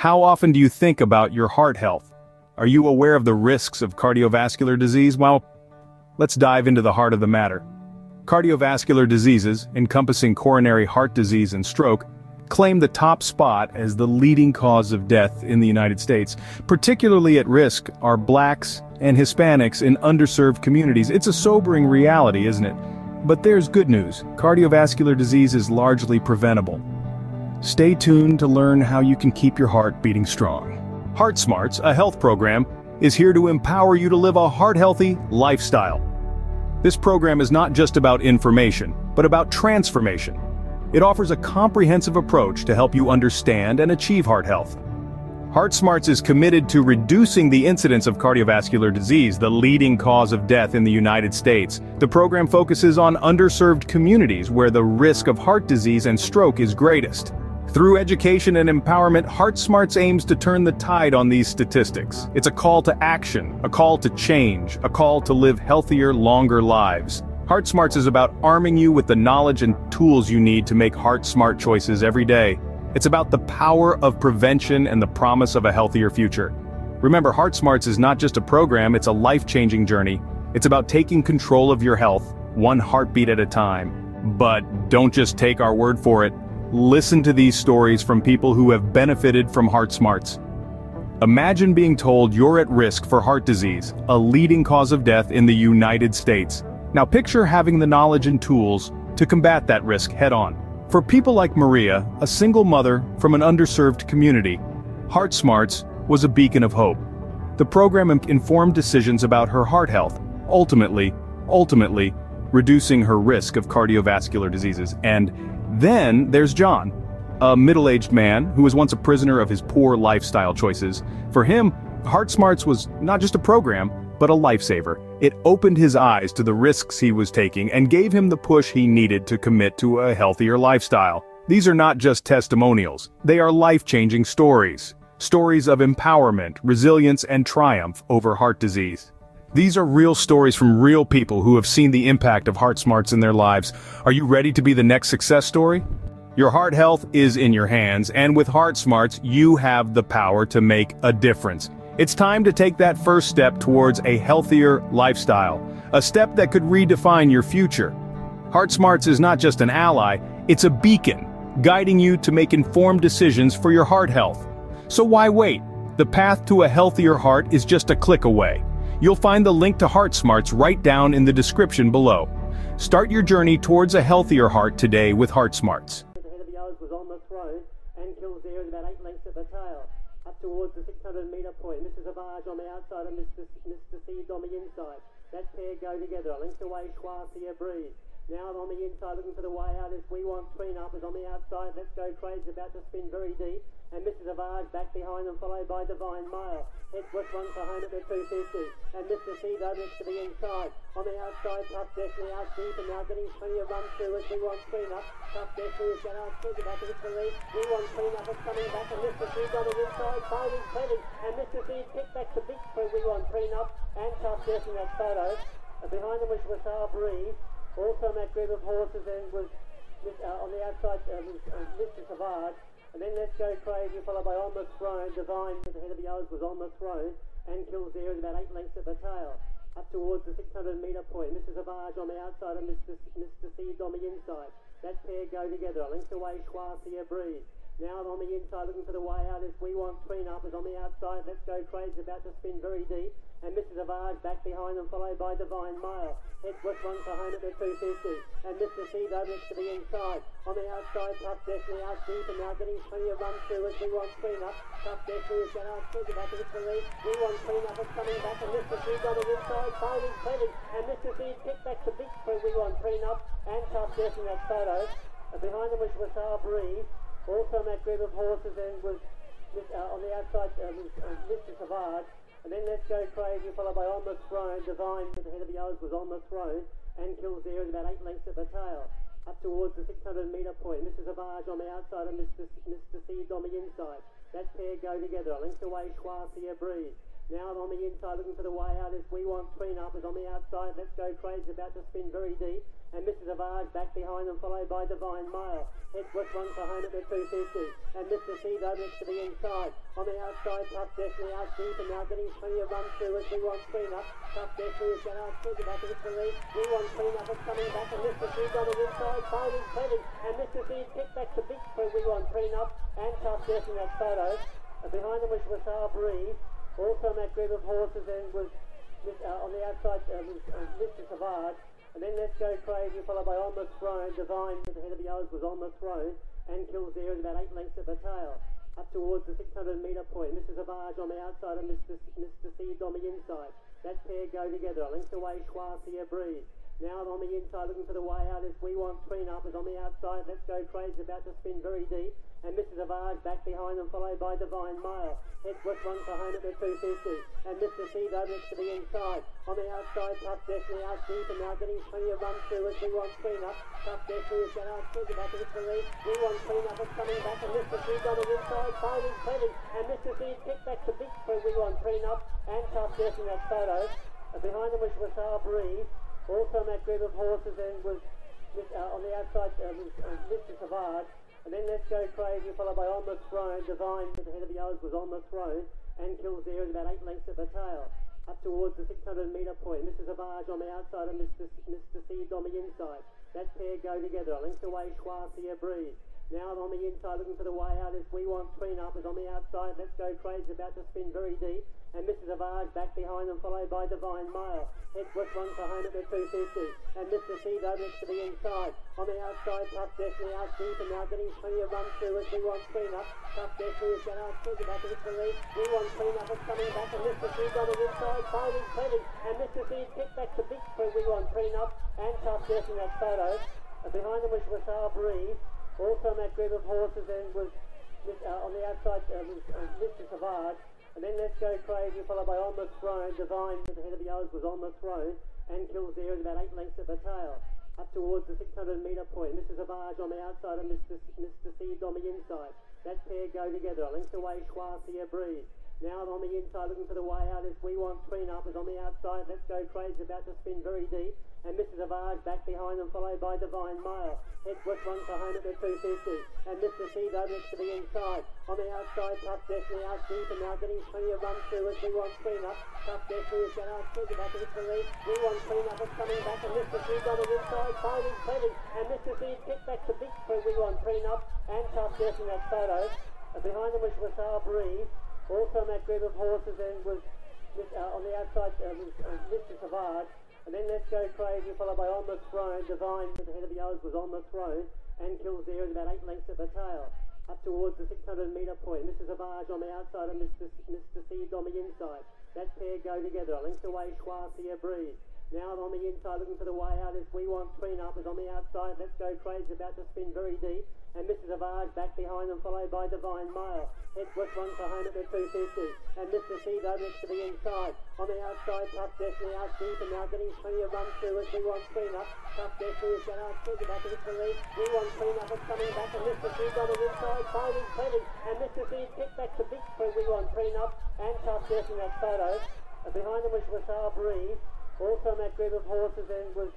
How often do you think about your heart health? Are you aware of the risks of cardiovascular disease? Well, let's dive into the heart of the matter. Cardiovascular diseases, encompassing coronary heart disease and stroke, claim the top spot as the leading cause of death in the United States. Particularly at risk are blacks and Hispanics in underserved communities. It's a sobering reality, isn't it? But there's good news. Cardiovascular disease is largely preventable. Stay tuned to learn how you can keep your heart beating strong. Heart Smarts, a health program, is here to empower you to live a heart-healthy lifestyle. This program is not just about information, but about transformation. It offers a comprehensive approach to help you understand and achieve heart health. Heart Smarts is committed to reducing the incidence of cardiovascular disease, the leading cause of death in the United States. The program focuses on underserved communities where the risk of heart disease and stroke is greatest. Through education and empowerment, HeartSmarts aims to turn the tide on these statistics. It's a call to action, a call to change, a call to live healthier, longer lives. HeartSmarts is about arming you with the knowledge and tools you need to make heart-smart choices every day. It's about the power of prevention and the promise of a healthier future. Remember, HeartSmarts is not just a program, it's a life-changing journey. It's about taking control of your health, one heartbeat at a time. But don't just take our word for it. Listen to these stories from people who have benefited from Heart Smarts. Imagine being told you're at risk for heart disease, a leading cause of death in the United States. Now picture having the knowledge and tools to combat that risk head-on. For people like Maria, a single mother from an underserved community, Heart Smarts was a beacon of hope. The program informed decisions about her heart health, ultimately, ultimately, reducing her risk of cardiovascular diseases and then there's John, a middle-aged man who was once a prisoner of his poor lifestyle choices. For him, Heart Smarts was not just a program, but a lifesaver. It opened his eyes to the risks he was taking and gave him the push he needed to commit to a healthier lifestyle. These are not just testimonials, they are life-changing stories. Stories of empowerment, resilience, and triumph over heart disease. These are real stories from real people who have seen the impact of Heart Smarts in their lives. Are you ready to be the next success story? Your heart health is in your hands, and with Heart Smarts, you have the power to make a difference. It's time to take that first step towards a healthier lifestyle, a step that could redefine your future. Heart Smarts is not just an ally, it's a beacon, guiding you to make informed decisions for your heart health. So why wait? The path to a healthier heart is just a click away. You'll find the link to Heart Smarts right down in the description below. Start your journey towards a healthier heart today with Heart Smarts. Towards the 600 metre point. Mr. Savage on the outside and Mr. On the inside. That pair go together. Length away, Breeze. Now on the inside looking for the way out We Want Clean Up is on the outside. Let's Go Crazy about to spin very deep. And Mr. Savage back behind them followed by Divine Mail. Edgeworth runs for home at the 250. And Mr. Cedo next to the inside. On the outside, Tough Destiny out deep and now getting plenty of run through as We Want Clean Up. Tough Destiny is going out through the back of the lead. We Want Clean Up coming back and Mr. Seed on the inside fighting plenty. And Mr. Seed picked back the big for We Want Clean Up and Tough Destiny that photo. And behind them was Wasar Breeze. Also on that group of horses then was uh, on the outside uh, uh, Mr. Savard. And then Let's Go Crazy, followed by On the Throne. Divine at the head of the others was On the Throne. And kills there is about eight lengths of the tail. Up towards the 600 metre point. Mr. Savage on the outside and Mr. Mr. On the inside. That pair go together. A length away, Schwarzier Breeze. Now I'm on the inside looking for the way out is We Want Clean Up is on the outside. Let's Go Crazy about to spin very deep. And Mr. Savage back behind them followed by Divine Mail. Edgeworth runs for home at the 250. And Mr. Next to the inside. On the outside, Tough Destiny out deep and now getting plenty of run through as We Want Clean Up. Tough Destiny is going out through the back of the lead. We Want Clean Up is coming back and Mr. Cedo on the inside finding plenty. And Mr. Cedo picked back the big for We Want Up and Tough Destiny that photo. And behind them was Wasar Breeze. Also that group of horses then was uh, on the outside uh, uh, Mr. Savard. And then Let's Go Crazy, followed by On the Throne. Divine at the head of the others was On the Throne and kills there about eight lengths of the tail. Up towards the 600 metre point. Mr. Savage on the outside and Mr. Mr. Seed on the inside. That pair go together. A length away, Schwarzier Breeze. Now on the inside looking for the way out is We Want Clean Up is on the outside. Let's Go Crazy about to spin very deep. and Mr. Savage back behind them, followed by Divine Mail. West one for home at the 250, and Mr. Cedo next to the inside. On the outside, Tough Destiny out deep, and now getting plenty of run through as we want clean up. Tough Destiny is going out through the back of the lead. We want clean up, it's coming back, and Mr. Cedo on the inside, fighting, fighting, and Mr. Cedo kicked back to big for We want clean up, and Tough Destiny that photo. And behind them was Wasar Breeze. Also in that group of horses then was uh, on the outside uh, was uh, Mr. Savard. And then Let's Go Crazy, followed by On the Throne. Divine at the head of the others was On the Throne. And Kills there is about eight lengths of the tail. Up towards the 600 metre point. Mr. Savage on the outside and Mr. Mr. Seed on the inside. That pair go together. A length away, Schwarzier Breeze. Now on the inside looking for the way out is We Want Tween Up is on the outside. Let's Go Crazy about to spin very deep and Mr. Savage back behind them, followed by Divine Mail. Head west for home at the 250, and Mr. Cedo next to the inside. On the outside, Tough Destiny out deep, and now getting plenty of run through as we want clean up. Tough Destiny is going out through the back of the lead. We want clean up, it's coming back, and Mr. Cedo on the inside, fighting, fighting, and Mr. Cedo kicked back to big for We want clean up, and Tough Destiny that photo. And behind them was Wasar Breeze. Also in that group of horses then was uh, on the outside was uh, Mr. Savard. And then Let's Go Crazy, followed by On the Throne. Divine at the head of the others was On the Throne. And kills there is about eight lengths at the tail. Up towards the 600 metre point. Mr. Savage on the outside and Mr. Seed on the inside. That pair go together. A length away, Schwarzier Breeze. Now on the inside looking for the way out is We Want Tween Up is on the outside. Let's Go Crazy about to spin very deep and Mr. Savage back behind them, followed by Divine Mail. Head west one for home at the 250, and Mr. Cedo next to the inside. On the outside, Tough Destiny out deep, and now getting plenty of run through as we want clean up. Tough Destiny is going out through the back of the lead. We want clean up, it's coming back, and Mr. Cedo on the inside, fighting, fighting, and Mr. Cedo kicked back to big for We want clean up, and Tough Destiny that photo. And behind them was Wasar Breeze. Also in that group of horses then was uh, on the outside uh, was uh, Mr. Savard. And then Let's Go Crazy, followed by On the Throne. Divine at the head of the others was On the Throne. And kills there is about eight lengths at the tail. Up towards the 600 metre point. Mr. Savage on the outside and Mr. Mr. Seed on the inside. That pair go together. A length away, Schwarzier Breeze. Now I'm on the inside looking for the way out is We Want Tween Up is on the outside. Let's Go Crazy about to spin very deep and Mr. Savage back behind them, followed by Divine Mail. Head west one for home at the 250, and Mr. Cedo next to the inside. On the outside, Tough Destiny out deep, and now getting plenty of run through as we want clean up. Tough Destiny is going out through the back of the lead. We want clean up, it's coming back, and Mr. Cedo on the inside, fighting, fighting, and Mr. Cedo kicked back to big for We want clean up, and Tough Destiny that photo. And behind them was Wasar Breeze. Also that group of horses then was uh, on the outside uh, was uh, Mr. Savard. And then Let's Go Crazy, followed by On the Throne. Divine at the head of the others was On the Throne. And kills is about eight lengths at the tail. Up towards the 600 metre point. Mr. Savage on the outside and Mr. Mr. Seed on the inside. That pair go together. A length away, Schwarzier Breeze. Now on the inside looking for the way out is We Want Tween Up is on the outside. Let's Go Crazy about to spin very deep and Mr. Savage back behind them, followed by Divine Mail. Head west one for home at the 250, and Mr. Cedo next to the inside. On the outside, Tough Destiny out deep, and now getting plenty of run through as we want clean up. Tough Destiny is going out through the back of the lead. We want clean up, it's coming back, and Mr. Cedo on the inside, fighting, fighting, and Mr. Cedo kicked back to big for We want clean up, and Tough Destiny that photo. And behind them was Wasar Breeze. Also in that group of horses then was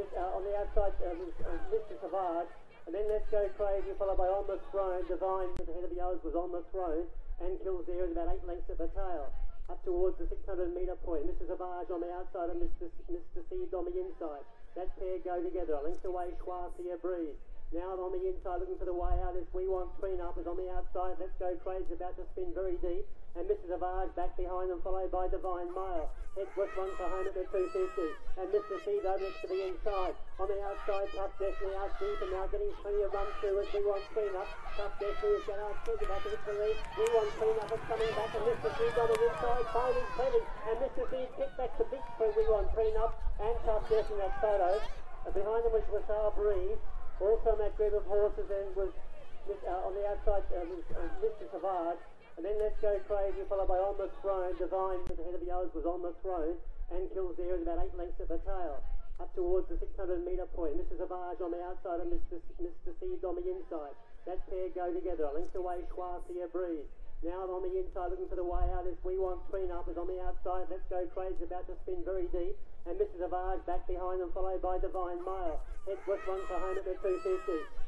uh, on the outside uh, uh, Mr. Savard. And then Let's Go Crazy, followed by On the Throne. Divine at the head of the others was On the Throne. And kills there is about eight lengths at the tail. Up towards the 600 metre point. Mr. Savage on the outside and Mr. Seed on the inside. That pair go together. A length away, Schwarzier Breeze. Now on the inside looking for the way out is We Want Tween Up is on the outside. Let's Go Crazy about to spin very deep and Mr. Savage back behind them, followed by Divine Mail. Head west one for home at the 250, and Mr. Cedo next to the inside. On the outside, Tough Destiny out deep, and now getting plenty of run through as we want clean up. Tough Destiny is going out through the back of the lead. We want clean up, it's coming back, and Mr. Cedo on the inside, fighting, fighting, and Mr. Cedo kicked back to big for We want clean up, and Tough Destiny that photo. And behind them was Wasar Breeze. Also in that group of horses then was uh, on the outside uh, uh, Mr. Savard. And then Let's Go Crazy, followed by On the Throne. Divine at the head of the others was On the Throne. And kills there is about eight lengths at the tail. Up towards the 600 metre point. Mr. Savage on the outside and Mr. Mr. Seed on the inside. That pair go together. A length away, Schwarzier Breeze. Now on the inside looking for the way out is We Want Tween Up is on the outside. Let's Go Crazy about to spin very deep and Mr. Savage back behind them, followed by Divine Mail. Head West one for home at the 250,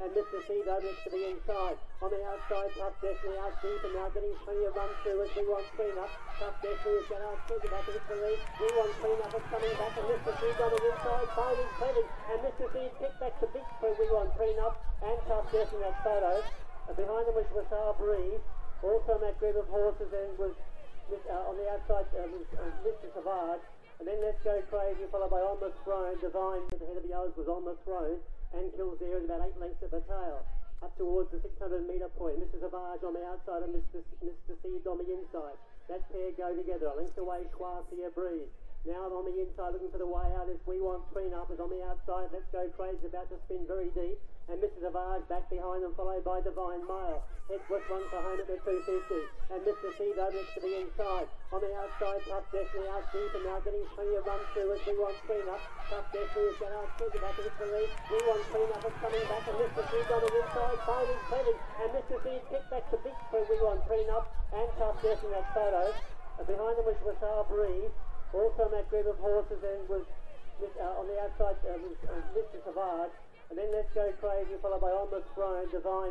and Mr. Cedo next to the inside. On the outside, Tough Destiny out deep and now getting plenty of run through as we want clean up. Tough Destiny is going out through the back of the lead. We want clean up is coming back, and Mr. Cedo on the inside, fighting plenty, and Mr. Cedo kicked back the big for We want clean up, and Tough Destiny that photo. And behind them was Wasar Breeze. Also that group of horses and was uh, on the outside uh, uh, Mr. Savage. And then Let's Go Crazy, followed by On the Throne. Divine at the head of the others was On the Throne. And Kills there is about eight lengths at the tail. Up towards the 600 metre point. Mr. Savage on the outside and Mr. Mr. Seed on the inside. That pair go together. A length away, Schwarzier Breeze. Now on the inside looking for the way out is We Want Clean Up is on the outside. Let's Go Crazy about to spin very deep and Mr. Savage back behind them, followed by Divine Mail. Head West one for home at the 250, and Mr. Cedo next to the inside. On the outside, Tough Destiny out deep and now getting plenty of run through as we want clean up. Tough Destiny is going out through the back of the police. We want clean up is coming back, and Mr. Cedo on the inside, finding plenty, and Mr. Cedo kicked back the big for We want clean up, and Tough Destiny that photo. And behind them was Wasar Breeze. Also in that group of horses and was uh, on the outside uh, was uh, Mr. Savard. And then Let's Go Crazy, followed by Almost Throne, Divine